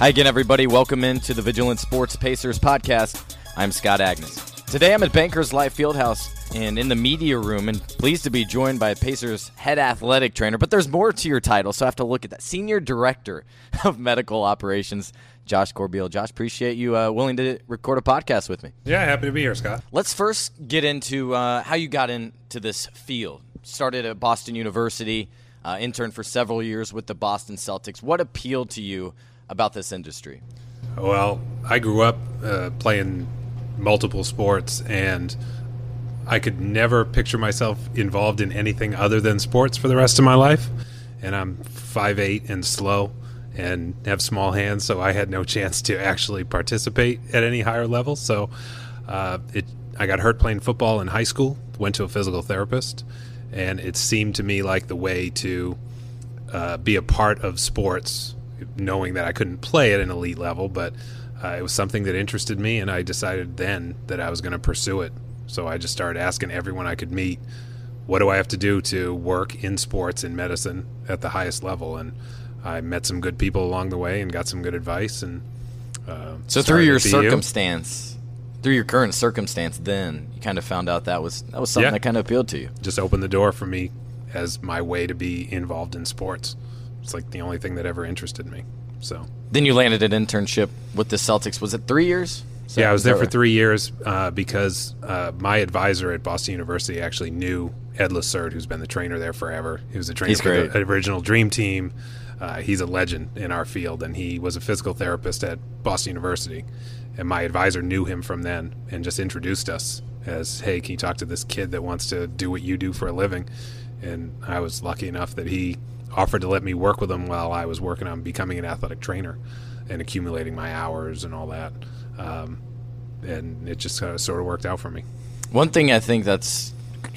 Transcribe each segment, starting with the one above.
Hi again, everybody. Welcome into the Vigilant Sports Pacers podcast. I'm Scott Agness. Today I'm at Bankers Life Fieldhouse and in the media room, and pleased to be joined by Pacers head athletic trainer. But there's more to your title, so I have to look at that. Senior Director of Medical Operations, Josh Corbeil. Josh, appreciate you uh, willing to record a podcast with me. Yeah, happy to be here, Scott. Let's first get into uh, how you got into this field. Started at Boston University, uh, interned for several years with the Boston Celtics. What appealed to you about this industry? Well, I grew up uh, playing multiple sports, and I could never picture myself involved in anything other than sports for the rest of my life. And I'm 5'8 and slow and have small hands, so I had no chance to actually participate at any higher level. So uh, it, I got hurt playing football in high school, went to a physical therapist, and it seemed to me like the way to uh, be a part of sports knowing that I couldn't play at an elite level, but uh, it was something that interested me, and I decided then that I was going to pursue it. So I just started asking everyone I could meet, what do I have to do to work in sports in medicine at the highest level? And I met some good people along the way and got some good advice. And uh, so through your circumstance, through your current circumstance, then you kind of found out that was that was something Yeah. that kind of appealed to you. just opened the door for me as my way to be involved in sports. It's like the only thing that ever interested me. So Then you landed an internship with the Celtics. Was it three years? That- yeah, I was there for three years uh, because uh, my advisor at Boston University actually knew Ed Lacerte, who's been the trainer there forever. He was the trainer He's for great. the original Dream Team. Uh, he's a legend in our field, and he was a physical therapist at Boston University. And my advisor knew him from then and just introduced us as, "Hey, can you talk to this kid that wants to do what you do for a living?" And I was lucky enough that he offered to let me work with him while I was working on becoming an athletic trainer and accumulating my hours and all that. Um, and it just uh, sort of worked out for me. One thing I think that's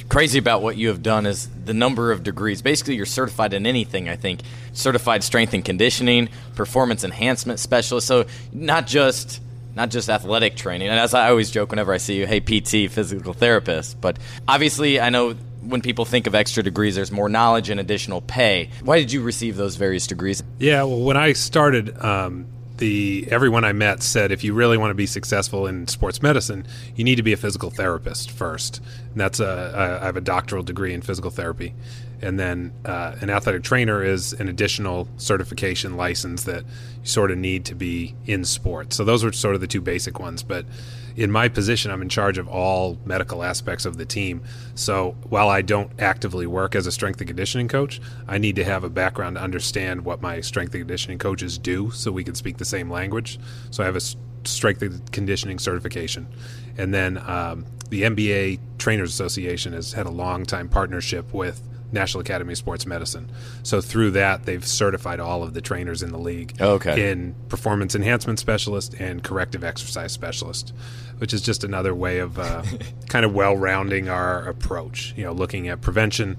crazy about what you have done is the number of degrees. Basically, you're certified in anything, I think. Certified strength and conditioning, performance enhancement specialist. So not just not just athletic training. And as I always joke whenever I see you, hey PT, physical therapist. But obviously, I know when people think of extra degrees, there's more knowledge and additional pay. Why did you receive those various degrees? Yeah, well, when I started, um, the everyone I met said if you really want to be successful in sports medicine, you need to be a physical therapist first. And that's a, I have a doctoral degree in physical therapy, and then uh, an athletic trainer is an additional certification license that you sort of need to be in sports. So those were sort of the two basic ones, but in my position, I'm in charge of all medical aspects of the team. So while I don't actively work as a strength and conditioning coach, I need to have a background to understand what my strength and conditioning coaches do so we can speak the same language. So I have a strength and conditioning certification. And then um, the NBA Trainers Association has had a long time partnership with National Academy of Sports Medicine. So through that, they've certified all of the trainers in the league Okay. in performance enhancement specialist and corrective exercise specialist, which is just another way of uh, kind of well rounding our approach. You know, looking at prevention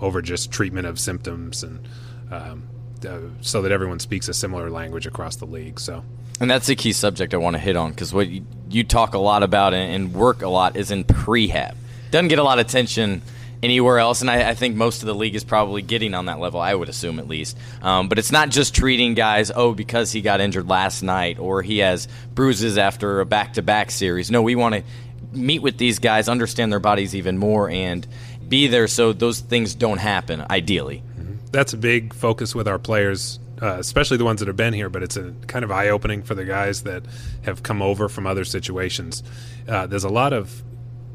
over just treatment of symptoms and. Um, uh, so that everyone speaks a similar language across the league. So, And that's a key subject I want to hit on because what you, you talk a lot about and, and work a lot is in prehab. Doesn't get a lot of attention anywhere else, and I, I think most of the league is probably getting on that level. I would assume at least. Um, but it's not just treating guys. Oh, because he got injured last night or he has bruises after a back-to-back series. No, we want to meet with these guys, understand their bodies even more, and be there so those things don't happen. Ideally. that's a big focus with our players, uh, especially the ones that have been here. But it's a kind of eye opening for the guys that have come over from other situations. Uh, there's a lot of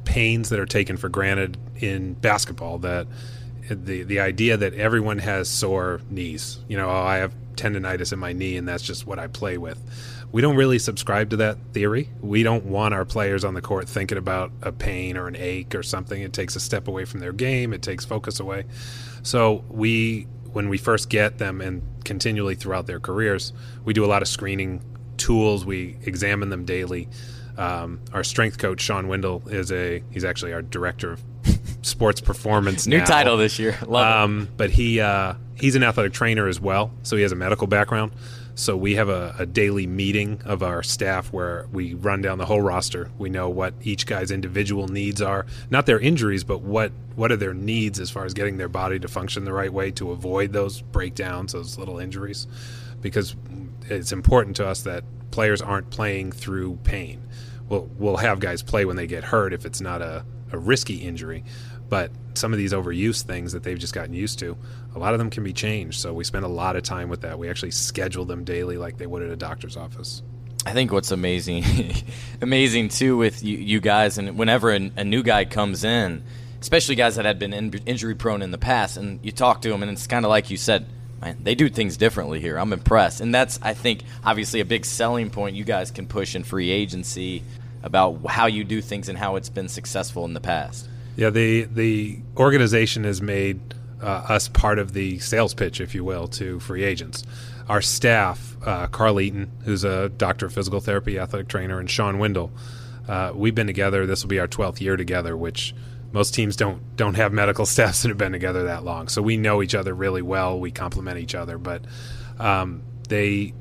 pains that are taken for granted in basketball. That the the idea that everyone has sore knees. You know, oh, I have tendonitis in my knee, and that's just what I play with. we don't really subscribe to that theory. We don't want our players on the court thinking about a pain or an ache or something. It takes a step away from their game. It takes focus away. So we, when we first get them and continually throughout their careers, we do a lot of screening tools. We examine them daily. Um, our strength coach Shawn Windle is a he's actually our director of sports performance. New now. title this year. Love um, but he uh, he's an athletic trainer as well, so he has a medical background. So we have a, a, daily meeting of our staff where we run down the whole roster. We know what each guy's individual needs are, not their injuries, but what what are their needs as far as getting their body to function the right way to avoid those breakdowns, those little injuries, because it's important to us that players aren't playing through pain. We'll we'll have guys play when they get hurt if it's not a, a risky injury, but some of these overuse things that they've just gotten used to, a lot of them can be changed. So we spend a lot of time with that. We actually schedule them daily like they would at a doctor's office. I think what's amazing, amazing too with you, you guys, and whenever a, a, new guy comes in, especially guys that had been in, injury prone in the past, and you talk to them, and it's kind of like you said, man, they do things differently here. I'm impressed, and that's I think obviously a big selling point you guys can push in free agency about how you do things and how it's been successful in the past. Yeah, the the organization has made uh, us part of the sales pitch, if you will, to free agents. Our staff, uh, Carl Eaton, who's a doctor of physical therapy, athletic trainer, and Shawn Windle, uh, we've been together. This will be our 12th year together, which most teams don't don't have medical staffs that have been together that long. So we know each other really well. We complement each other, but um, they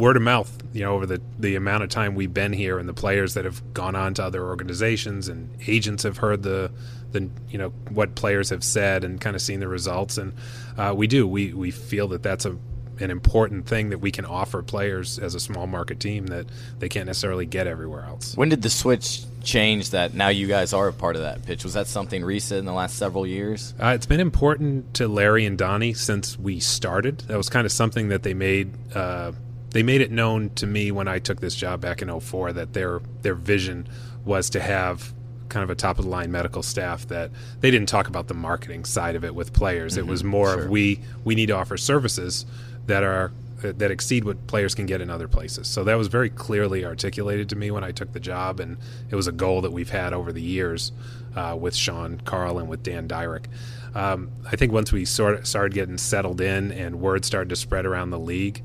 word of mouth, you know, over the, the amount of time we've been here and the players that have gone on to other organizations and agents have heard the, the you know, what players have said and kind of seen the results. And uh, we do. We, we feel that that's a, an important thing that we can offer players as a small market team that they can't necessarily get everywhere else. When did the switch change that now you guys are a part of that pitch? Was that something recent in the last several years? Uh, it's been important to Larry and Donnie since we started. That was kind of something that they made. Uh, they made it known to me when I took this job back in 04 that their their vision was to have kind of a top of the line medical staff that they didn't talk about the marketing side of it with players. Mm-hmm, it was more sure. of we we need to offer services that are that exceed what players can get in other places. So that was very clearly articulated to me when I took the job, and it was a goal that we've had over the years uh, with Shawn Carl and with Dan Dyrek. Um, I think once we sort of started getting settled in and word started to spread around the league,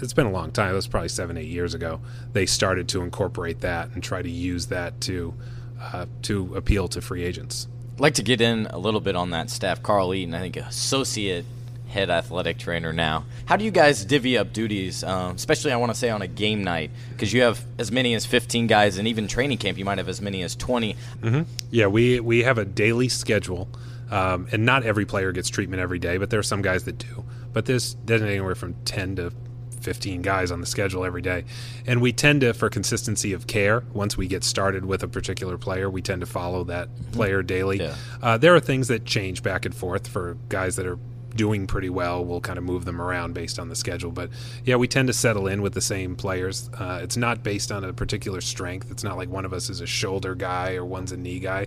it's been a long time. It was probably seven, eight years ago. They started to incorporate that and try to use that to uh, to appeal to free agents. I'd like to get in a little bit on that staff. Carl Eaton, I think, associate head athletic trainer now. How do you guys divvy up duties, um, especially I want to say on a game night? Because you have as many as 15 guys, and even training camp, you might have as many as 20. Mm-hmm. Yeah, we, we have a daily schedule, um, and not every player gets treatment every day, but there are some guys that do. But there's, anywhere from 10 to 15 guys on the schedule every day. And we tend to, for consistency of care, once we get started with a particular player, we tend to follow that mm-hmm. player daily. Yeah. Uh, there are things that change back and forth for guys that are doing pretty well. We'll kind of move them around based on the schedule. But yeah, we tend to settle in with the same players. Uh, it's not based on a particular strength. It's not like one of us is a shoulder guy or one's a knee guy.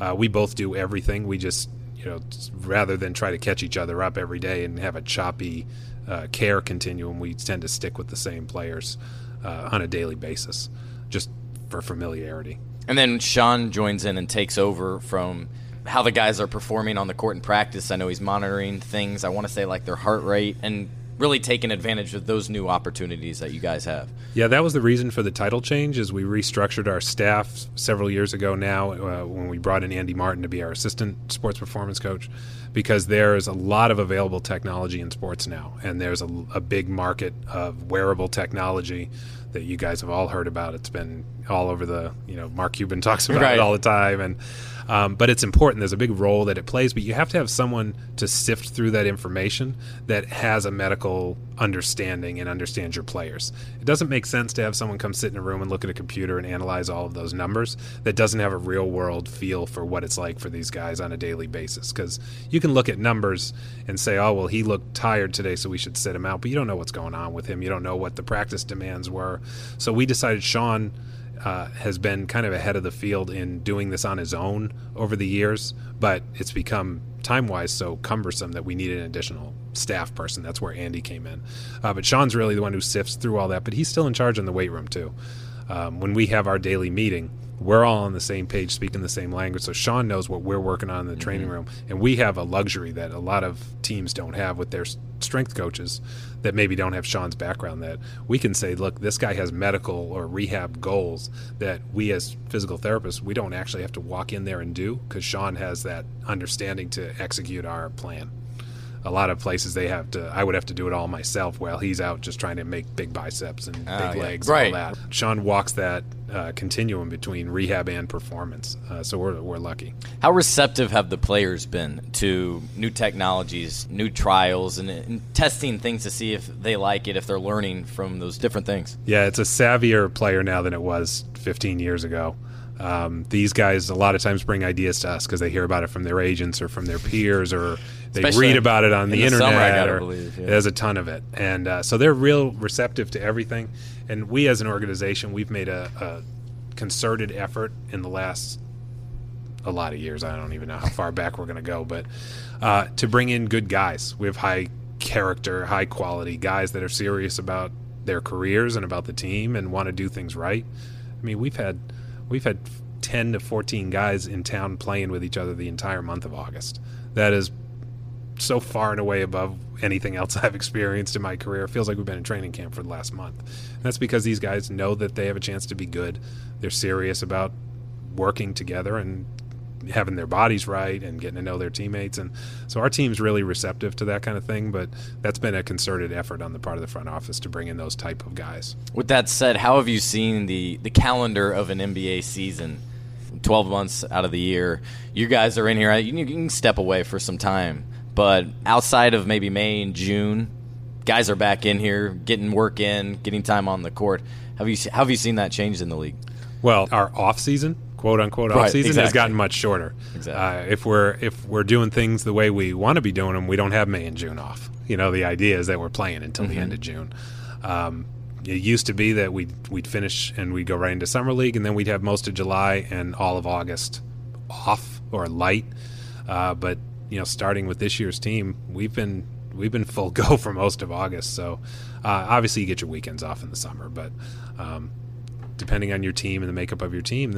Uh, we both do everything. We just, you know, rather than try to catch each other up every day and have a choppy uh, care continuum, we tend to stick with the same players uh, on a daily basis, just for familiarity. And then Shawn joins in and takes over from how the guys are performing on the court in practice. I know he's monitoring things. I want to say like their heart rate and really taking advantage of those new opportunities that you guys have. Yeah, that was the reason for the title change. Is we restructured our staff several years ago now uh, when we brought in Andy Martin to be our assistant sports performance coach because there is a lot of available technology in sports now, and there's a, a big market of wearable technology that you guys have all heard about. It's been all over the, you know, Mark Cuban talks about right. it all the time, and um, but it's important. There's a big role that it plays, but you have to have someone to sift through that information that has a medical understanding and understands your players. It doesn't make sense to have someone come sit in a room and look at a computer and analyze all of those numbers that doesn't have a real world feel for what it's like for these guys on a daily basis. Because you can look at numbers and say, oh, well, he looked tired today, so we should sit him out, but you don't know what's going on with him. You don't know what the practice demands were. So we decided Shawn uh, has been kind of ahead of the field in doing this on his own over the years, but it's become time wise so cumbersome that we needed an additional staff person. That's where Andy came in. Uh, but Shawn's really the one who sifts through all that. But he's still in charge in the weight room too. Um, when we have our daily meeting, we're all on the same page, speaking the same language. So Shawn knows what we're working on in the mm-hmm. training room, and we have a luxury that a lot of teams don't have with their strength coaches that maybe don't have Shawn's background. That we can say, look, this guy has medical or rehab goals that we as physical therapists we don't actually have to walk in there and do because Shawn has that understanding to execute our plan a lot of places they have to I would have to do it all myself while he's out just trying to make big biceps and uh, big legs right. and all that. Shawn walks that uh, continuum between rehab and performance. Uh, so we're, we're lucky. How receptive have the players been to new technologies, new trials, and, and, testing things to see if they like it, if they're learning from those different things? Yeah, it's a savvier player now than it was 15 years ago. Um, these guys a lot of times bring ideas to us because they hear about it from their agents or from their peers or they Especially read about it on the, the internet. Summer, or, believe, yeah. There's a ton of it, and uh, so they're real receptive to everything. And we, as an organization, we've made a, a concerted effort in the last a lot of years. I don't even know how far back we're going to go, but uh, to bring in good guys. We have high character, high quality guys that are serious about their careers and about the team and want to do things right. I mean, we've had we've had 10 to 14 guys in town playing with each other the entire month of August. That is so far and away above anything else I've experienced in my career. It feels like we've been in training camp for the last month. And that's because these guys know that they have a chance to be good. They're serious about working together and having their bodies right and getting to know their teammates and so our team's really receptive to that kind of thing but that's been a concerted effort on the part of the front office to bring in those type of guys with that said how have you seen the the calendar of an nba season 12 months out of the year you guys are in here you can step away for some time but outside of maybe may and june guys are back in here getting work in getting time on the court have you how have you seen that change in the league well our off season quote unquote right, off season exactly. has gotten much shorter. Exactly. Uh, if we're if we're doing things the way we want to be doing them, we don't have May and June off. You know, the idea is that we're playing until mm-hmm. the end of June. Um, it used to be that we'd we'd finish and we'd go right into summer league, and then we'd have most of July and all of August off or light. Uh, but you know, starting with this year's team, we've been we've been full go for most of August. So uh, obviously, you get your weekends off in the summer, but um, depending on your team and the makeup of your team,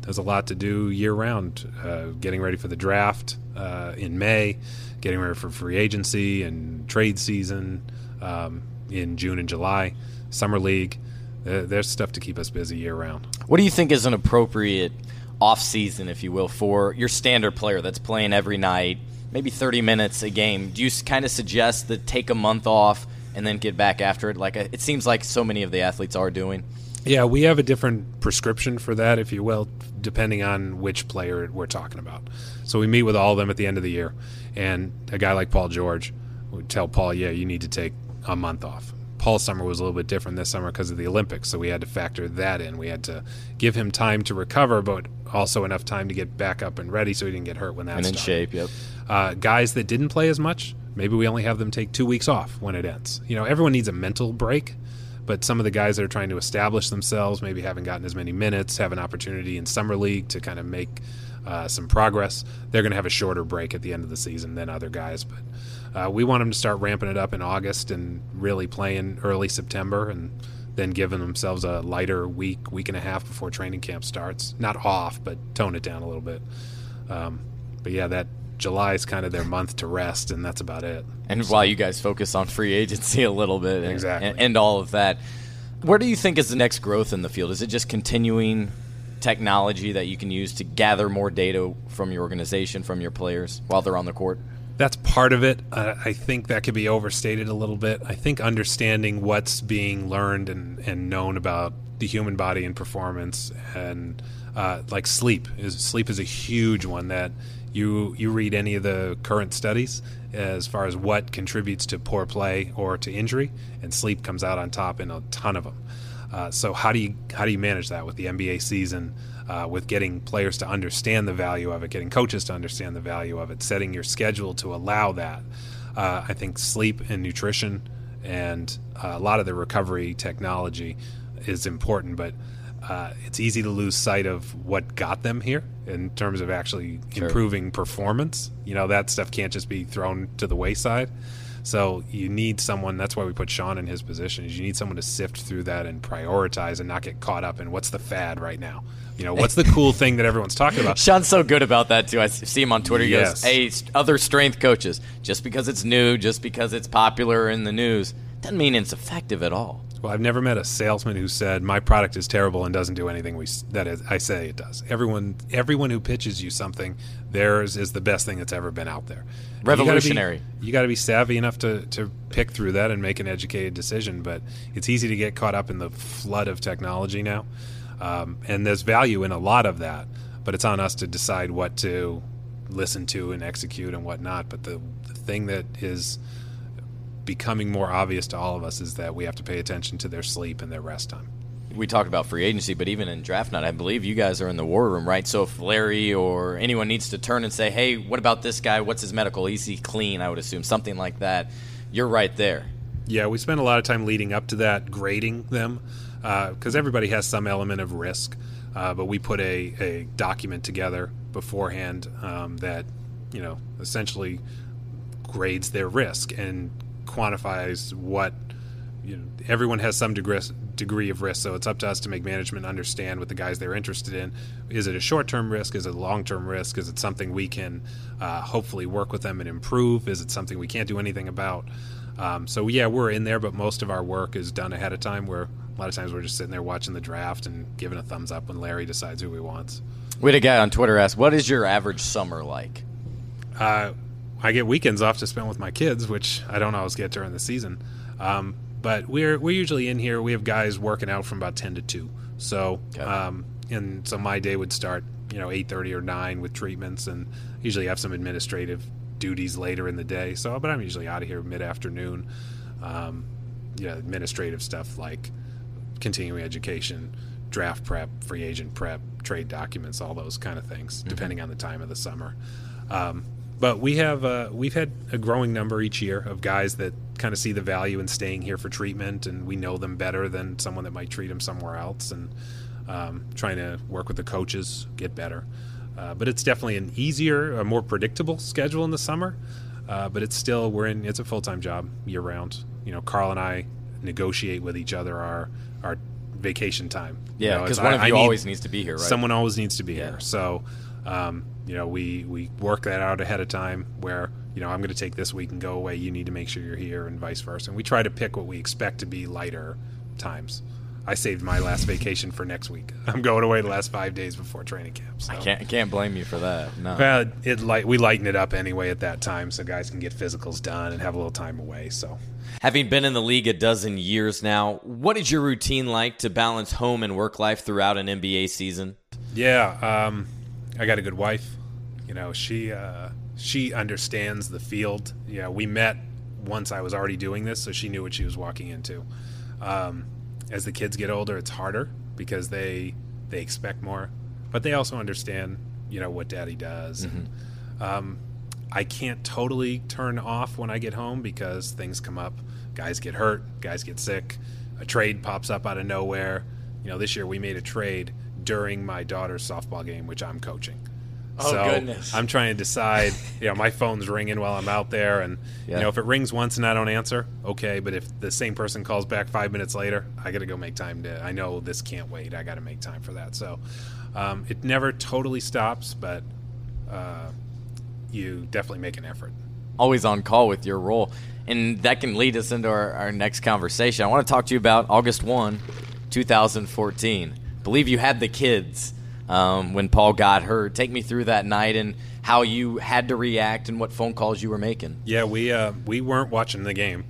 there's a lot to do year round. Uh, getting ready for the draft uh, in May, getting ready for free agency and trade season um, in June and July, summer league. Uh, there's stuff to keep us busy year round. What do you think is an appropriate off season, if you will, for your standard player that's playing every night, maybe 30 minutes a game? Do you kind of suggest that take a month off and then get back after it, like uh, it seems like so many of the athletes are doing? Yeah, we have a different prescription for that, if you will, depending on which player we're talking about. So we meet with all of them at the end of the year, and a guy like Paul George would tell Paul, "Yeah, you need to take a month off." Paul's summer was a little bit different this summer because of the Olympics, so we had to factor that in. We had to give him time to recover, but also enough time to get back up and ready so he didn't get hurt when that. And in shape, yep. Uh, guys that didn't play as much, maybe we only have them take two weeks off when it ends. You know, everyone needs a mental break but some of the guys that are trying to establish themselves maybe haven't gotten as many minutes, have an opportunity in summer league to kind of make uh, some progress. They're going to have a shorter break at the end of the season than other guys, but. Uh, we want them to start ramping it up in August and really playing early September and then giving themselves a lighter week, week and a half before training camp starts. Not off, but tone it down a little bit. Um, but yeah, that July is kind of their month to rest, and that's about it. And so. while you guys focus on free agency a little bit, and, exactly, and, and all of that, where do you think is the next growth in the field? Is it just continuing technology that you can use to gather more data from your organization, from your players while they're on the court? That's part of it. Uh, I think that could be overstated a little bit. I think understanding what's being learned and, and known about the human body and performance and uh, like sleep is sleep is a huge one that you you read any of the current studies as far as what contributes to poor play or to injury, and sleep comes out on top in a ton of them. Uh, so how do you how do you manage that with the NBA season? Uh, with getting players to understand the value of it, getting coaches to understand the value of it, setting your schedule to allow that. Uh, I think sleep and nutrition and uh, a lot of the recovery technology is important, but uh, it's easy to lose sight of what got them here in terms of actually sure. improving performance. You know, that stuff can't just be thrown to the wayside. So you need someone. That's why we put Shawn in his position. Is you need someone to sift through that and prioritize and not get caught up in what's the fad right now. You know, what's the cool thing that everyone's talking about? Shawn's so good about that too. I see him on Twitter. He Yes. goes, "Hey, other strength coaches, just because it's new, just because it's popular in the news, doesn't mean it's effective at all." Well, I've never met a salesman who said my product is terrible and doesn't do anything we that is, I say it does. Everyone, everyone who pitches you something, theirs is the best thing that's ever been out there. Be- Revolutionary. You got to be savvy enough to to pick through that and make an educated decision. But it's easy to get caught up in the flood of technology now, um, and there's value in a lot of that. But it's on us to decide what to listen to and execute and whatnot. But the, the thing that is becoming more obvious to all of us is that we have to pay attention to their sleep and their rest time. We talked about free agency, but even in draft night, I believe you guys are in the war room, right? So if Larry or anyone needs to turn and say, "Hey, what about this guy? What's his medical? Is he clean?" I would assume something like that. You're right there. Yeah, we spend a lot of time leading up to that, grading them, because everybody has some element of risk. Uh, but we put a, a document together beforehand um, that, you know, essentially grades their risk and quantifies what you know, everyone has some degree, degree of risk, so it's up to us to make management understand what the guys they're interested in. Is it a short term risk? Is it a long term risk? Is it something we can uh, hopefully work with them and improve? Is it something we can't do anything about? Um, so yeah, we're in there, but most of our work is done ahead of time. Where a lot of times we're just sitting there watching the draft and giving a thumbs up when Larry decides who he wants. We had a guy on Twitter ask, "What is your average summer like?" Uh, I get weekends off to spend with my kids, which I don't always get during the season. Um, but we're we're usually in here. We have guys working out from about ten to two. So, Okay. um, and so my day would start, you know, eight thirty or nine with treatments, and usually have some administrative duties later in the day. So, but I'm usually out of here mid afternoon. Um, yeah, administrative stuff like continuing education, draft prep, free agent prep, trade documents, all those kind of things, depending on the time of the summer. Um, but we have uh, we've had a growing number each year of guys that kind of see the value in staying here for treatment, and we know them better than someone that might treat them somewhere else, and um, trying to work with the coaches get better. Uh, but it's definitely an easier, a more predictable schedule in the summer. Uh, but it's still we're in. It's a full time job year round. You know, Carl and I negotiate with each other our our vacation time. Yeah, know, because it's- one I- of I you need- always needs to be here, right? Someone always needs to be Yeah. here. So, um, you know, we we work that out ahead of time. Where you know I'm going to take this week and go away. You need to make sure you're here, and vice versa. And we try to pick what we expect to be lighter times. I saved my last vacation for next week. I'm going away the last five days before training camp. So. I can't I can't blame you for that. No. Well, it light we lighten it up anyway at that time, so guys can get physicals done and have a little time away. So Having been in the league a dozen years now, what is your routine like to balance home and work life throughout an NBA season? Yeah, um, I got a good wife. You know, she uh, she understands the field. Yeah, we met once I was already doing this, so she knew what she was walking into. Um, as the kids get older, it's harder because they they expect more, but they also understand, you know, what daddy does. And, um, I can't totally turn off when I get home because things come up. Guys get hurt, guys get sick, a trade pops up out of nowhere. You know, this year we made a trade during my daughter's softball game, which I'm coaching. Oh, so goodness. I'm trying to decide. You know, my phone's ringing while I'm out there, and Yeah. you know, if it rings once and I don't answer, okay. But if the same person calls back five minutes later, I got to go make time to. I know this can't wait. I got to make time for that. So um, it never totally stops, but uh, you definitely make an effort. always on call with your role. And that can lead us into our, our next conversation. I want to talk to you about August 1, 2014. believe you had the kids um, when Paul got hurt. Take me through that night and how you had to react and what phone calls you were making. Yeah, we uh, we weren't watching the game.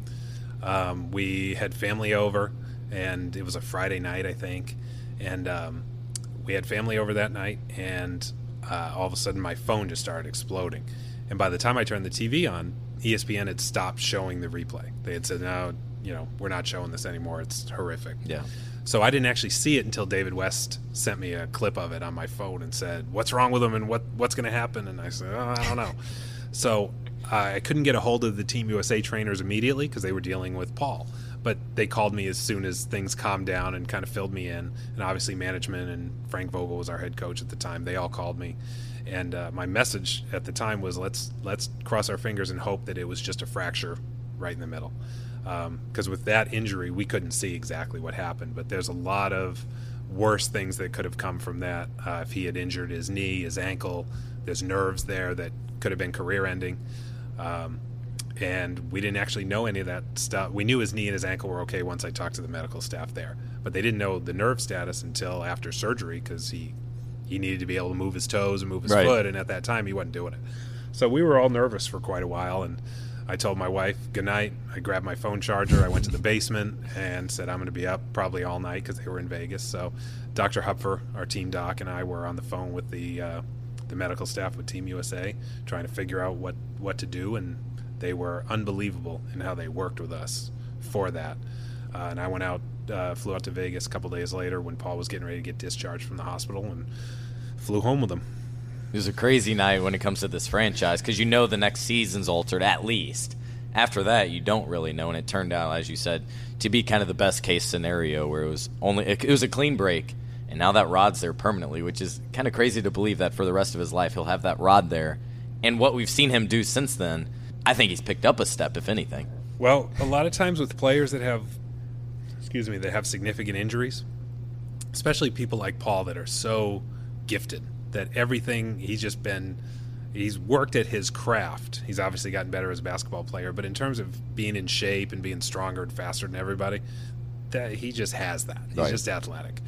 Um, we had family over, and it was a Friday night, I think, and um, we had family over that night, and uh, all of a sudden my phone just started exploding. And by the time I turned the TV on, ESPN had stopped showing the replay. They had said, "No, you know, we're not showing this anymore. It's horrific." Yeah. So I didn't actually see it until David West sent me a clip of it on my phone and said, "What's wrong with him and what what's going to happen?" And I said, oh, "I don't know." so I couldn't get a hold of the Team USA trainers immediately because they were dealing with Paul. But they called me as soon as things calmed down and kind of filled me in. And obviously, management and Frank Vogel was our head coach at the time. They all called me, and uh, my message at the time was, "Let's let's cross our fingers and hope that it was just a fracture right in the middle. Because um, with that injury, we couldn't see exactly what happened, but there's a lot of worse things that could have come from that. Uh, if he had injured his knee, his ankle, there's nerves there that could have been career ending. Um, and we didn't actually know any of that stuff. We knew his knee and his ankle were okay once I talked to the medical staff there, but they didn't know the nerve status until after surgery because he he needed to be able to move his toes and move his right. foot, and at that time he wasn't doing it. So we were all nervous for quite a while, and I told my wife good night. I grabbed my phone charger. I went to the basement and said I'm going to be up probably all night because they were in Vegas. So Dr. Hupfer, our team doc, and I were on the phone with the uh, the medical staff with Team USA, trying to figure out what what to do, and they were unbelievable in how they worked with us for that. Uh, and I went out, uh, flew out to Vegas a couple days later when Paul was getting ready to get discharged from the hospital, and flew home with him. It was a crazy night when it comes to this franchise because you know the next season's altered at least. After that, you don't really know, and it turned out, as you said, to be kind of the best case scenario where it was only it was a clean break, and now that rod's there permanently, which is kind of crazy to believe that for the rest of his life he'll have that rod there. And what we've seen him do since then, I think he's picked up a step, if anything. Well, a lot of times with players that have, excuse me, that have significant injuries, especially people like Paul that are so gifted that everything he's just been he's worked at his craft. He's obviously gotten better as a basketball player, but in terms of being in shape and being stronger and faster than everybody, that he just has that. He's right. just athletic.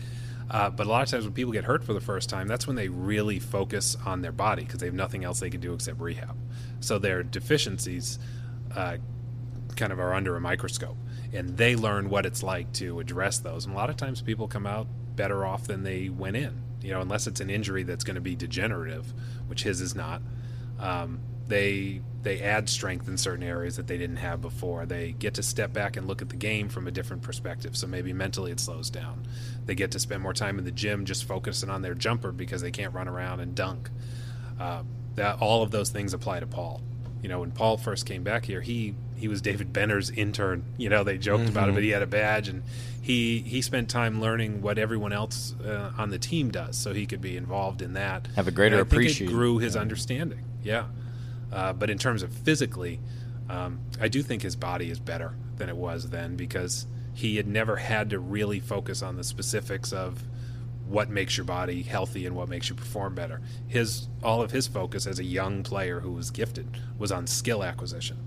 Uh, but a lot of times when people get hurt for the first time, that's when they really focus on their body because they have nothing else they can do except rehab. So their deficiencies uh, kind of are under a microscope, and they learn what it's like to address those. And a lot of times people come out better off than they went in you know, unless it's an injury that's going to be degenerative, which his is not. Um, they they add strength in certain areas that they didn't have before. They get to step back and look at the game from a different perspective. So maybe mentally it slows down. They get to spend more time in the gym just focusing on their jumper because they can't run around and dunk. Uh, that all of those things apply to Paul. You know, when Paul first came back here, he he was David Benner's intern. You know, they joked mm-hmm. about it, but he had a badge and he he spent time learning what everyone else uh, on the team does, so he could be involved in that. Have a greater appreciation. grew his yeah. understanding. Yeah, uh, but in terms of physically, um, I do think his body is better than it was then because he had never had to really focus on the specifics of what makes your body healthy and what makes you perform better. His all of his focus as a young player who was gifted was on skill acquisition.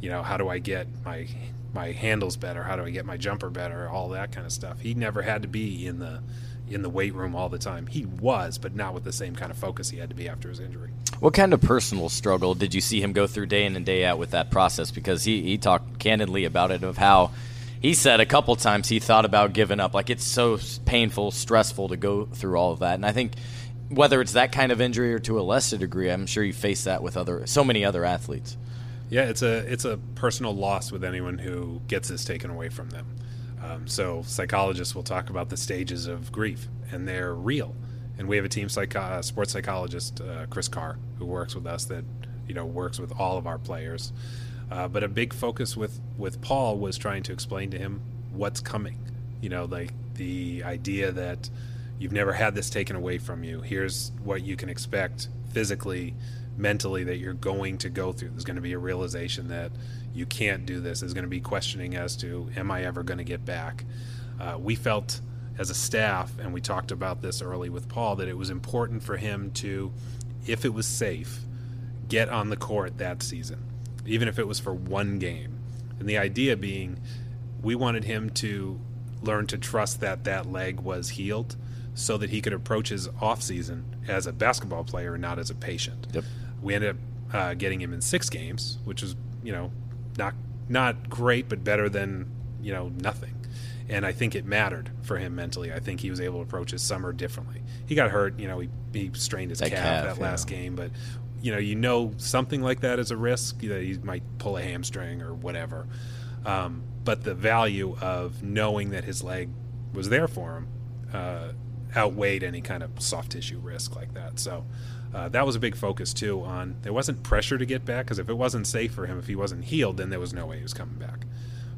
You know, how do I get my my handles better? How do I get my jumper better? All that kind of stuff. He never had to be in the in the weight room all the time. He was, but not with the same kind of focus he had to be after his injury. What kind of personal struggle did you see him go through day in and day out with that process? Because he, he talked candidly about it of how he said a couple times he thought about giving up. Like it's so painful, stressful to go through all of that. And I think whether it's that kind of injury or to a lesser degree, I'm sure you face that with other so many other athletes. Yeah, it's a it's a personal loss with anyone who gets this taken away from them. Um, so psychologists will talk about the stages of grief, and they're real. And we have a team uh, sports psychologist, uh, Chris Carr, who works with us that you know works with all of our players. Uh, but a big focus with with Paul was trying to explain to him what's coming. You know, like the idea that you've never had this taken away from you. Here's what you can expect physically mentally that you're going to go through. There's going to be a realization that you can't do this. There's going to be questioning as to, am I ever going to get back? Uh, we felt as a staff, and we talked about this early with Paul, that it was important for him to, if it was safe, get on the court that season, even if it was for one game. And the idea being, we wanted him to learn to trust that that leg was healed so that he could approach his off season as a basketball player and not as a patient. Yep. We ended up uh, getting him in six games, which was you know not not great, but better than you know nothing. And I think it mattered for him mentally. I think he was able to approach his summer differently. He got hurt, you know, he, he strained his calf, calf, that yeah. last game, but you know, you know something like that is a risk that he might pull a hamstring or whatever. Um, but the value of knowing that his leg was there for him uh, outweighed any kind of soft tissue risk like that. So uh, that was a big focus too. On there wasn't pressure to get back because if it wasn't safe for him, if he wasn't healed, then there was no way he was coming back.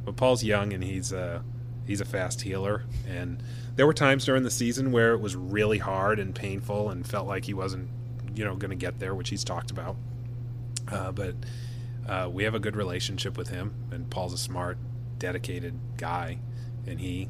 But Paul's young and he's uh, he's a fast healer, and there were times during the season where it was really hard and painful and felt like he wasn't you know going to get there, which he's talked about. Uh, but uh, we have a good relationship with him, and Paul's a smart, dedicated guy, and he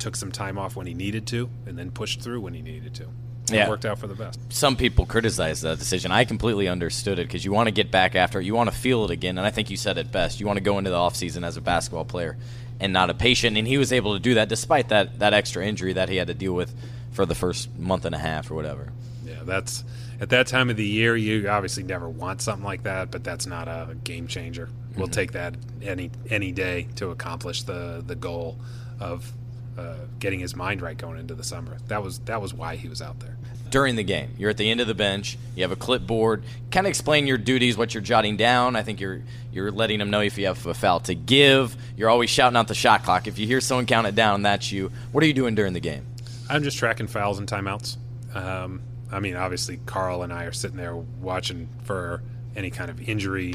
took some time off when he needed to, and then pushed through when he needed to. Yeah. It worked out for the best. some people criticize that decision. I completely understood it because you want to get back after it. You want to feel it again. And I think you said it best. You want to go into the offseason as a basketball player and not a patient. And he was able to do that despite that, that extra injury that he had to deal with for the first month and a half or whatever. Yeah, that's at that time of the year. You obviously never want something like that, but that's not a game changer. We'll take that any any day to accomplish the the goal of uh, getting his mind right going into the summer. That was that was why he was out there. During the game, you're at the end of the bench. You have a clipboard. Kind of explain your duties, what you're jotting down. I think you're you're letting them know if you have a foul to give. You're always shouting out the shot clock. If you hear someone count it down, that's you. What are you doing during the game? I'm just tracking fouls and timeouts. Um, I mean, obviously, Carl and I are sitting there watching for any kind of injury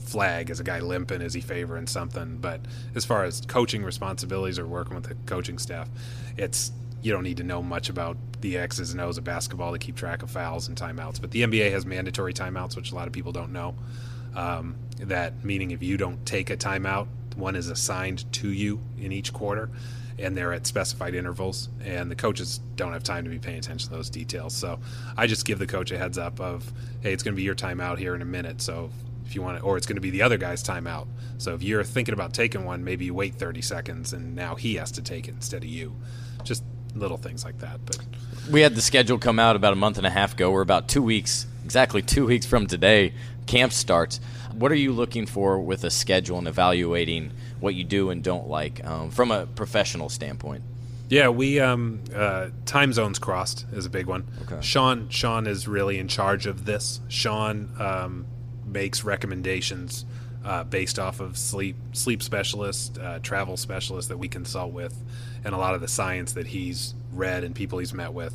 flag. Is a guy limping? Is he favoring something? But as far as coaching responsibilities or working with the coaching staff, it's you don't need to know much about the X's and O's of basketball to keep track of fouls and timeouts. But the NBA has mandatory timeouts, which a lot of people don't know. Um, that meaning if you don't take a timeout, one is assigned to you in each quarter, and they're at specified intervals, and the coaches don't have time to be paying attention to those details. So I just give the coach a heads up of, hey, it's going to be your timeout here in a minute. So if you want to, or it's going to be the other guy's timeout. So if you're thinking about taking one, maybe you wait 30 seconds, and now he has to take it instead of you. Just little things like that. But We had the schedule come out about a month and a half ago. We're about two weeks, exactly two weeks from today. Camp starts. What are you looking for with a schedule and evaluating what you do and don't like um, from a professional standpoint? Yeah, we um, uh, time zones crossed is a big one. Okay. Shawn Shawn is really in charge of this. Shawn um, makes recommendations uh, based off of sleep sleep specialists, uh, travel specialists that we consult with, and a lot of the science that he's read and people he's met with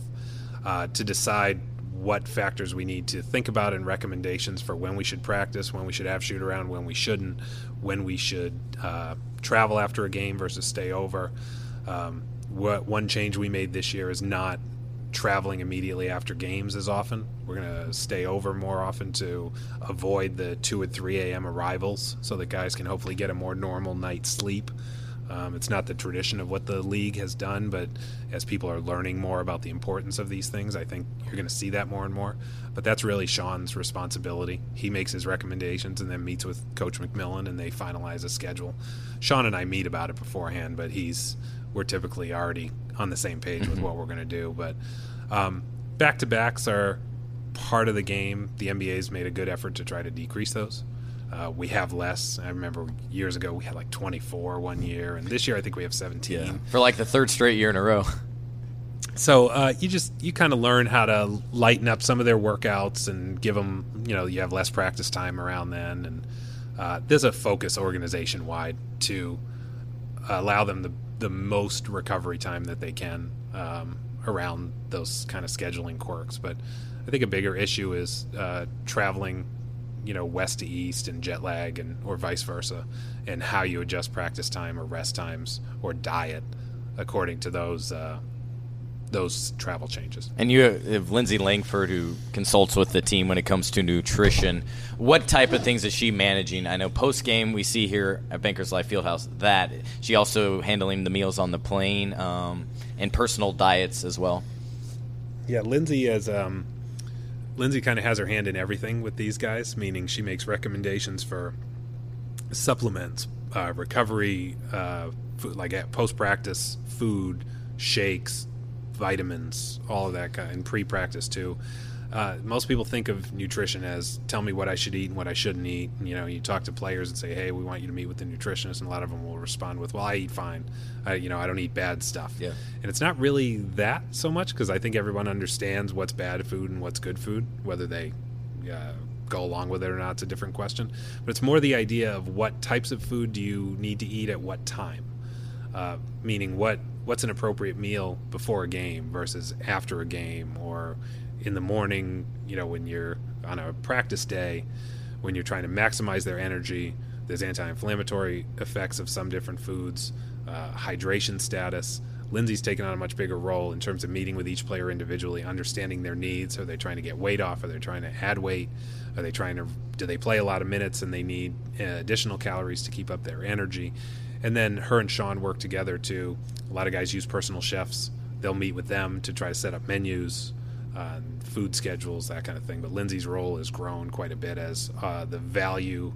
uh, to decide what factors we need to think about and recommendations for when we should practice, when we should have shoot around, when we shouldn't, when we should uh, travel after a game versus stay over. Um, what one change we made this year is not traveling immediately after games as often. We're going to stay over more often to avoid the 2 and 3 a.m. arrivals so that guys can hopefully get a more normal night's sleep. Um, it's not the tradition of what the league has done, but as people are learning more about the importance of these things, I think you're going to see that more and more. But that's really Shawn's responsibility. He makes his recommendations and then meets with Coach McMillan, and they finalize a schedule. Shawn and I meet about it beforehand, but he's we're typically already on the same page with what we're going to do. But um, back to backs are part of the game. The NBA's made a good effort to try to decrease those. Uh, we have less. I remember years ago we had like 24 one year, and this year I think we have 17. For like the third straight year in a row. So uh, you just you kind of learn how to lighten up some of their workouts and give them. You know, you have less practice time around then, and uh, there's a focus organization wide to allow them the the most recovery time that they can um, around those kind of scheduling quirks. But I think a bigger issue is uh, traveling, you know, west to east and jet lag, and or vice versa, and how you adjust practice time or rest times or diet according to those uh, those travel changes. And you have Lindsay Langford who consults with the team when it comes to nutrition. What type of things is she managing? I know post game we see here at Bankers Life Fieldhouse that she also handling the meals on the plane um, and personal diets as well. Yeah, Lindsay is um, Lindsay kind of has her hand in everything with these guys, meaning she makes recommendations for supplements, uh, recovery, uh, food, like post practice food, shakes, vitamins, all of that kind, and pre practice too. Uh, most people think of nutrition as tell me what I should eat and what I shouldn't eat. And, you know, you talk to players and say, "Hey, we want you to meet with the nutritionist," and a lot of them will respond with, "Well, I eat fine. I, you know, I don't eat bad stuff." Yeah. And it's not really that so much because I think everyone understands what's bad food and what's good food, whether they uh, go along with it or not. It's a different question. But it's more the idea of what types of food do you need to eat at what time, uh, meaning what what's an appropriate meal before a game versus after a game or in the morning. You know, when you're on a practice day, when you're trying to maximize their energy. There's anti-inflammatory effects of some different foods, uh, hydration status, Lindsay's taken on a much bigger role in terms of meeting with each player individually, understanding their needs. Are they trying to get weight off? Are they trying to add weight? Are they trying to do they play a lot of minutes and they need uh, additional calories to keep up their energy? And then her and Shawn work together to. A lot of guys use personal chefs. They'll meet with them to try to set up menus, uh, food schedules, that kind of thing. But Lindsay's role has grown quite a bit as uh, the value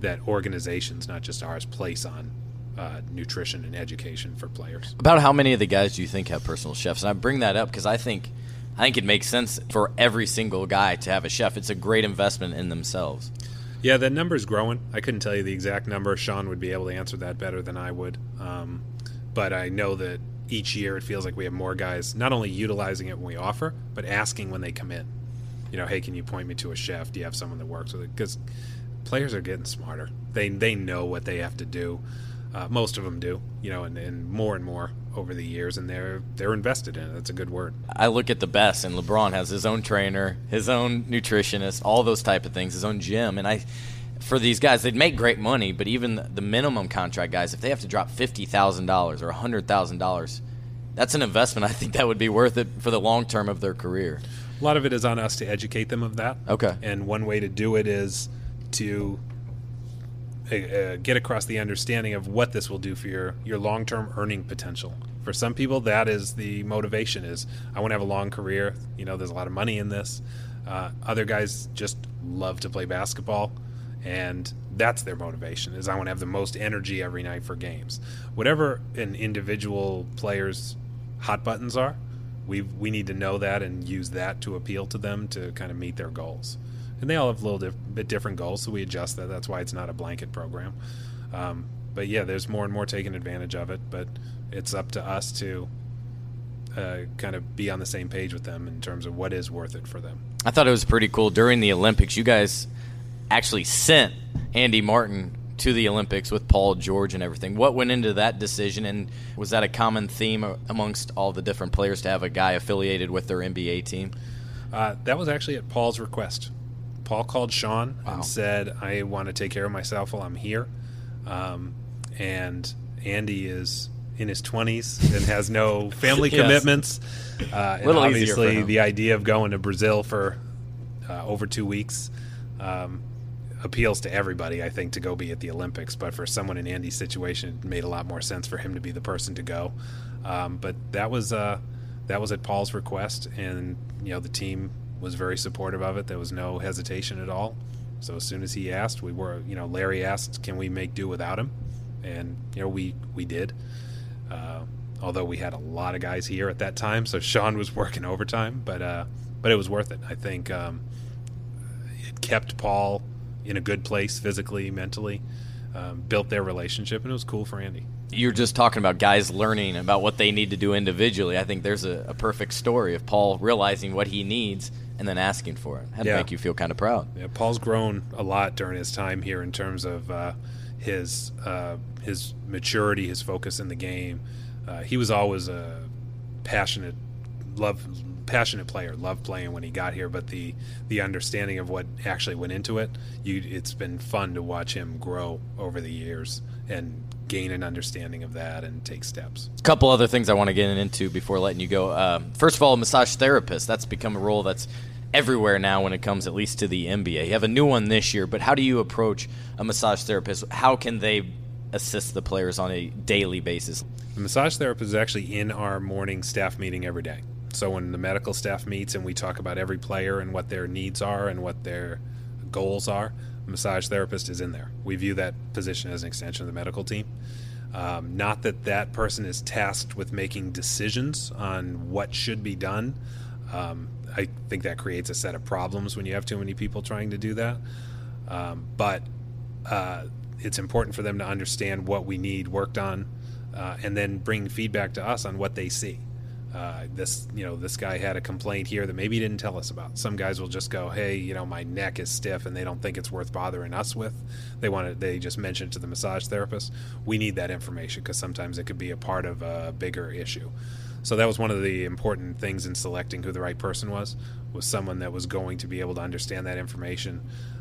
that organizations, not just ours, place on uh, nutrition and education for players. About how many of the guys do you think have personal chefs? And I bring that up because I think I think it makes sense for every single guy to have a chef. It's a great investment in themselves. Yeah, that number's growing. I couldn't tell you the exact number. Shawn would be able to answer that better than I would. Um, but I know that each year it feels like we have more guys not only utilizing it when we offer, but asking when they come in. You know, hey, can you point me to a chef? Do you have someone that works with it? Because players are getting smarter. They they know what they have to do. Uh, most of them do, you know, and, and more and more over the years, and they're they're invested in it. That's a good word. I look at the best, and LeBron has his own trainer, his own nutritionist, all those type of things, his own gym, and I. For these guys, they'd make great money, but even the minimum contract guys, if they have to drop fifty thousand dollars or hundred thousand dollars, that's an investment. I think that would be worth it for the long term of their career. A lot of it is on us to educate them of that. Okay. And one way to do it is to uh, get across the understanding of what this will do for your your long term earning potential. For some people, that is the motivation: is I want to have a long career. You know, there's a lot of money in this. Uh, other guys just love to play basketball, and that's their motivation: is I want to have the most energy every night for games. Whatever an individual player's hot buttons are, we we need to know that and use that to appeal to them to kind of meet their goals and they all have a little diff- bit different goals, so we adjust that. That's why it's not a blanket program. Um, but yeah, there's more and more taking advantage of it, but it's up to us to uh, kind of be on the same page with them in terms of what is worth it for them. I thought it was pretty cool during the Olympics. You guys actually sent Andy Martin to the Olympics with Paul George and everything. What went into that decision, and was that a common theme amongst all the different players to have a guy affiliated with their NBA team? Uh, that was actually at Paul's request. Paul called Shawn wow. and said, "I want to take care of myself while I'm here." Um, and Andy is in his 20s and has no family yes. commitments. Uh, and obviously, the idea of going to Brazil for uh, over two weeks um, appeals to everybody, I think, to go be at the Olympics. But for someone in Andy's situation, it made a lot more sense for him to be the person to go. Um, but that was uh, that was at Paul's request, and you know the team was very supportive of it. There was no hesitation at all. So as soon as he asked, we were, you know, Larry asked, "Can we make do without him?" And you know, we we did. Uh, although we had a lot of guys here at that time, so Shawn was working overtime, but uh, but it was worth it. I think um, it kept Paul in a good place physically, mentally, um, built their relationship, and it was cool for Andy. You're just talking about guys learning about what they need to do individually. I think there's a, a perfect story of Paul realizing what he needs and then asking for it. Had yeah. make you feel kind of proud. Yeah, Paul's grown a lot during his time here in terms of uh, his uh, his maturity, his focus in the game. Uh, he was always a passionate, love passionate player. Loved playing when he got here, but the the understanding of what actually went into it, you it's been fun to watch him grow over the years and gain an understanding of that and take steps. A couple other things I want to get into before letting you go. Um, first of all, massage therapist. That's become a role that's everywhere now when it comes at least to the NBA. You have a new one this year, but how do you approach a massage therapist? How can they assist the players on a daily basis? The massage therapist is actually in our morning staff meeting every day. So when the medical staff meets and we talk about every player and what their needs are and what their goals are, massage therapist is in there. We view that position as an extension of the medical team. Um, not that that person is tasked with making decisions on what should be done. Um, I think that creates a set of problems when you have too many people trying to do that. Um, but uh, it's important for them to understand what we need worked on uh, and then bring feedback to us on what they see. Uh, this you know this guy had a complaint here that maybe he didn't tell us about. Some guys will just go, hey, you know my neck is stiff, and they don't think it's worth bothering us with. They want to they just mention to the massage therapist. We need that information because sometimes it could be a part of a bigger issue. So that was one of the important things in selecting who the right person was was someone that was going to be able to understand that information,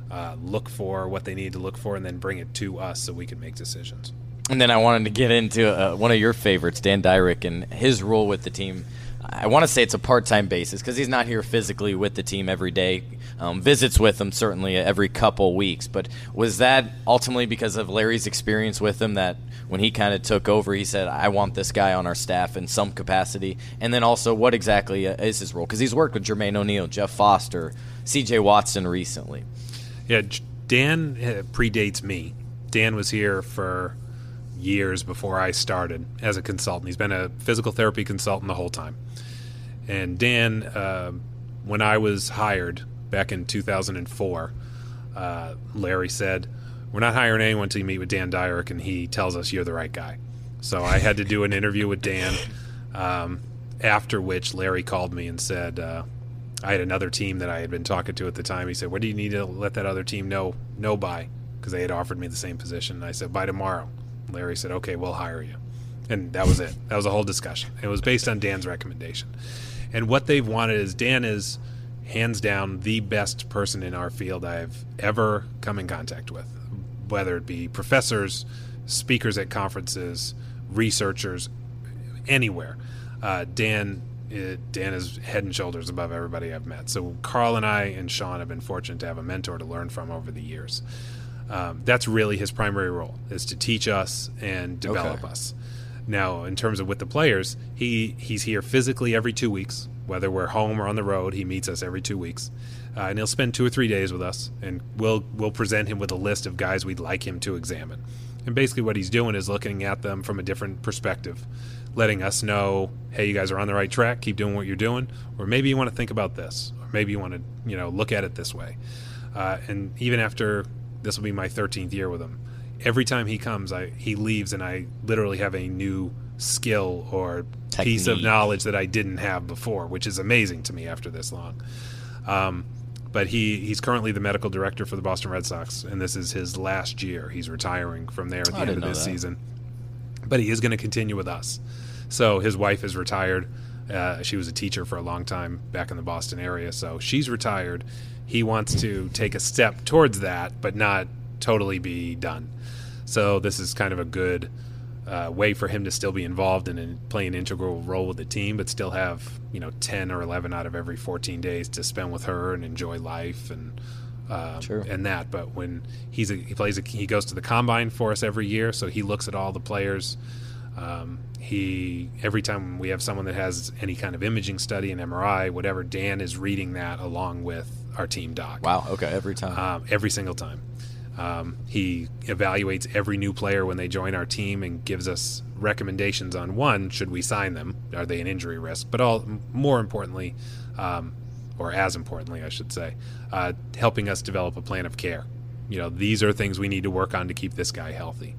uh, look for what they need to look for, and then bring it to us so we could make decisions. And then I wanted to get into uh, one of your favorites, Dan Dyrek, and his role with the team. I want to say it's a part-time basis because he's not here physically with the team every day. Um, visits with them certainly every couple weeks. But was that ultimately because of Larry's experience with him that when he kind of took over, he said, "I want this guy on our staff in some capacity"? And then also, what exactly uh, is his role? Because he's worked with Jermaine O'Neal, Jeff Foster, C.J. Watson recently. Yeah, Dan uh, predates me. Dan was here for years before I started as a consultant. He's been a physical therapy consultant the whole time. And Dan, uh, when I was hired back in 2004, uh, Larry said, We're not hiring anyone until you meet with Dan Dyrek, and he tells us you're the right guy. So I had to do an interview with Dan, um, after which Larry called me and said, uh, I had another team that I had been talking to at the time. He said, What do you need to let that other team know, know by? Because they had offered me the same position. And I said, By tomorrow. Larry said, "Okay, we'll hire you," and that was it. That was a whole discussion. It was based on Dan's recommendation, and what they've wanted is Dan is hands down the best person in our field I've ever come in contact with, whether it be professors, speakers at conferences, researchers, anywhere. Uh, Dan uh, Dan is head and shoulders above everybody I've met. So Carl and I and Shawn have been fortunate to have a mentor to learn from over the years um, that's really his primary role is to teach us and develop okay. us. Now, in terms of with the players, he he's here physically every two weeks, whether we're home or on the road. He meets us every two weeks, uh, and he'll spend two or three days with us, and we'll we'll present him with a list of guys we'd like him to examine. And basically, what he's doing is looking at them from a different perspective, letting us know, hey, you guys are on the right track. Keep doing what you're doing, or maybe you want to think about this, or maybe you want to you know look at it this way. Uh, and even after this will be my 13th year with him. Every time he comes, I he leaves, and I literally have a new skill or Technique. piece of knowledge that I didn't have before, which is amazing to me after this long. Um, but he he's currently the medical director for the Boston Red Sox, and this is his last year. He's retiring from there at the end of this that. season. But he is going to continue with us. So his wife is retired. Uh, she was a teacher for a long time back in the Boston area, so she's retired, he wants to take a step towards that, but not totally be done. So this is kind of a good uh, way for him to still be involved and in, play an integral role with the team, but still have you know ten or eleven out of every fourteen days to spend with her and enjoy life and sure. and that. But when he's a, he plays, a, he goes to the combine for us every year, so he looks at all the players. Um, he every time we have someone that has any kind of imaging study and MRI, whatever, Dan is reading that along with our team doc. Wow. Okay. Every time. Um, every single time. Um, he evaluates every new player when they join our team and gives us recommendations on one: should we sign them? Are they an injury risk? But all more importantly, um, or as importantly, I should say, uh, helping us develop a plan of care. You know, these are things we need to work on to keep this guy healthy.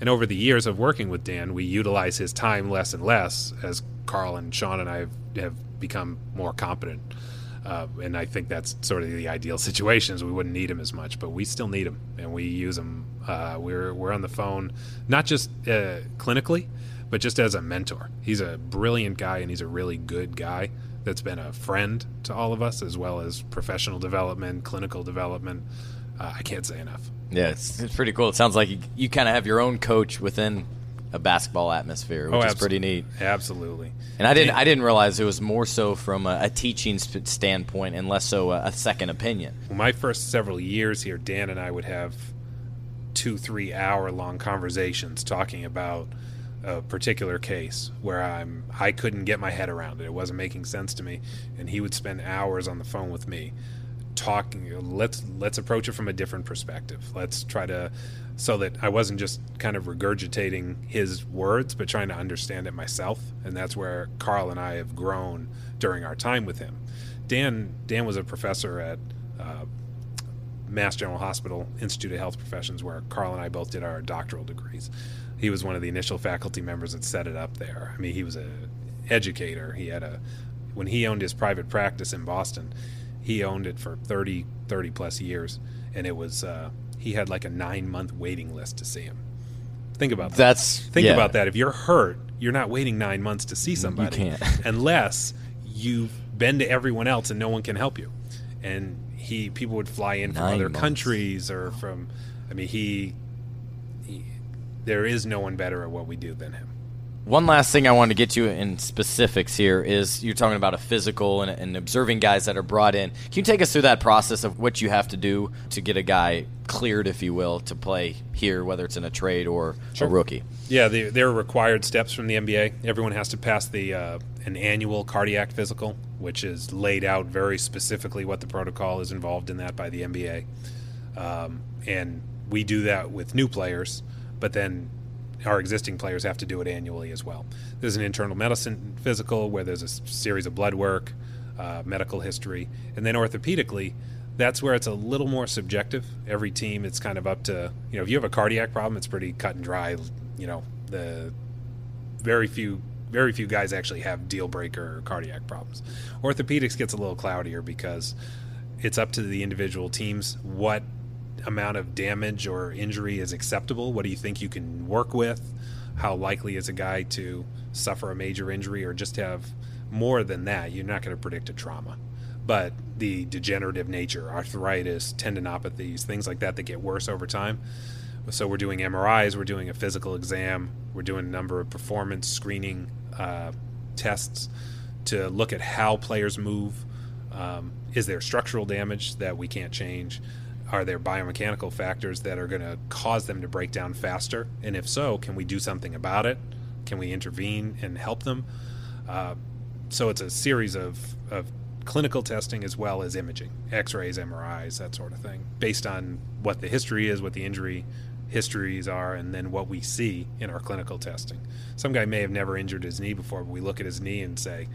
And over the years of working with Dan, we utilize his time less and less as Carl and Shawn and I have, have become more competent. Uh, and I think that's sort of the ideal situations. We wouldn't need him as much, but we still need him, and we use him. Uh, we're we're on the phone, not just uh, clinically, but just as a mentor. He's a brilliant guy, and he's a really good guy that's been a friend to all of us, as well as professional development, clinical development. Uh, I can't say enough. Yeah, it's, it's pretty cool. It sounds like you, you kind of have your own coach within a basketball atmosphere, which oh, is pretty neat. Absolutely. And I didn't I didn't realize it was more so from a, a teaching standpoint and less so a, a second opinion. Well, my first several years here, Dan and I would have two three hour long conversations talking about a particular case where I'm I couldn't get my head around it. It wasn't making sense to me, and he would spend hours on the phone with me talking let's let's approach it from a different perspective let's try to so that i wasn't just kind of regurgitating his words but trying to understand it myself. And that's where carl and i have grown during our time with him. Dan dan was a professor at uh, mass general hospital institute of health professions where carl and i both did our doctoral degrees. He was one of the initial faculty members that set it up there. I mean he was a educator. He had a when he owned his private practice in boston he owned it for 30, 30 plus years, and it was uh, he had like a nine month waiting list to see him. Think about that. That's think yeah. about that. If you're hurt, you're not waiting nine months to see somebody, you can't. unless you've been to everyone else and no one can help you. And he people would fly in from nine other months. countries or from. I mean, he, he there is no one better at what we do than him. One last thing I wanted to get you in specifics here is you're talking about a physical and, and, observing guys that are brought in. Can you take us through that process of what you have to do to get a guy cleared, if you will, to play here, whether it's in a trade or sure. a rookie? Yeah, the, there are required steps from the NBA. Everyone has to pass the uh, an annual cardiac physical, which is laid out very specifically what the protocol is involved in that by the NBA. Um, and we do that with new players, but then our existing players have to do it annually as well. There's an internal medicine physical where there's a series of blood work, uh, medical history, and then orthopedically, that's where it's a little more subjective. Every team, it's kind of up to you know if you have a cardiac problem, it's pretty cut and dry. You know the very few very few guys actually have deal breaker cardiac problems. Orthopedics gets a little cloudier because it's up to the individual teams what amount of damage or injury is acceptable? What do you think you can work with? How likely is a guy to suffer a major injury or just have more than that? You're not going to predict a trauma. But the degenerative nature, arthritis, tendinopathies, things like that that get worse over time. So we're doing MRIs, we're doing a physical exam, we're doing a number of performance screening uh, tests to look at how players move. Um, is there structural damage that we can't change? Are there biomechanical factors that are going to cause them to break down faster? And if so, can we do something about it? Can we intervene and help them? Uh, so it's a series of, of clinical testing as well as imaging, x rays, MRIs, that sort of thing, based on what the history is, what the injury histories are, and then what we see in our clinical testing. Some guy may have never injured his knee before, but we look at his knee and say,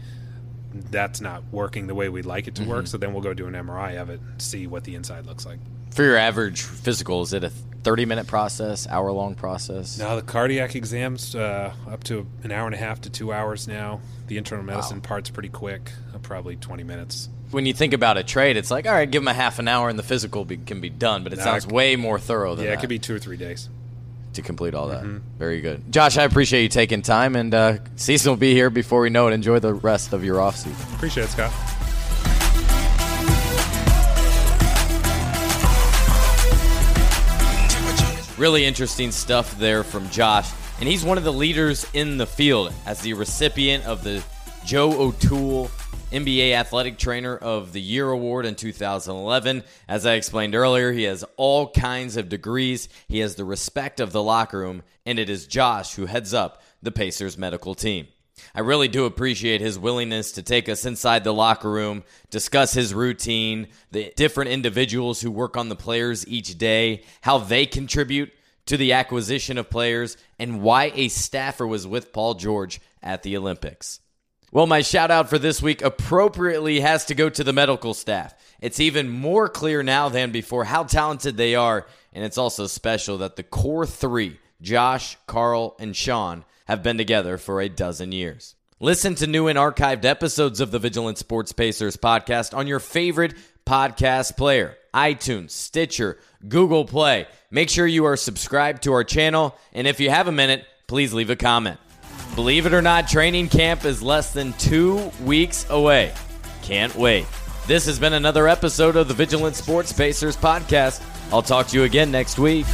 that's not working the way we'd like it to mm-hmm. work. So then we'll go do an MRI of it and see what the inside looks like for your average physical, is it a 30 minute process, hour long process? No, the cardiac exams uh, up to an hour and a half to two hours now. The internal medicine wow. part's pretty quick, uh, probably 20 minutes. When you think about a trade, it's like, all right, give them a half an hour and the physical be, can be done, but it no, sounds way more thorough than yeah, that. it could be two or three days. To complete all that. Mm-hmm. Very good. Josh, I appreciate you taking time, and uh, season will be here before we know it. Enjoy the rest of your off season. Appreciate it, Scott. Really interesting stuff there from Josh. And he's one of the leaders in the field as the recipient of the Joe O'Toole NBA Athletic Trainer of the Year award in 2011. As I explained earlier, he has all kinds of degrees. He has the respect of the locker room, and it is Josh who heads up the Pacers medical team. I really do appreciate his willingness to take us inside the locker room, discuss his routine, the different individuals who work on the players each day, how they contribute to the acquisition of players, and why a staffer was with Paul George at the Olympics. Well, my shout out for this week appropriately has to go to the medical staff. It's even more clear now than before how talented they are, and it's also special that the core three Josh, Carl, and Shawn have been together for a dozen years. Listen to new and archived episodes of the Vigilant Sports Pacers podcast on your favorite podcast player iTunes, Stitcher, Google Play. Make sure you are subscribed to our channel, and if you have a minute, please leave a comment. Believe it or not, training camp is less than two weeks away. Can't wait. This has been another episode of the Vigilant Sports Pacers podcast. I'll talk to you again next week.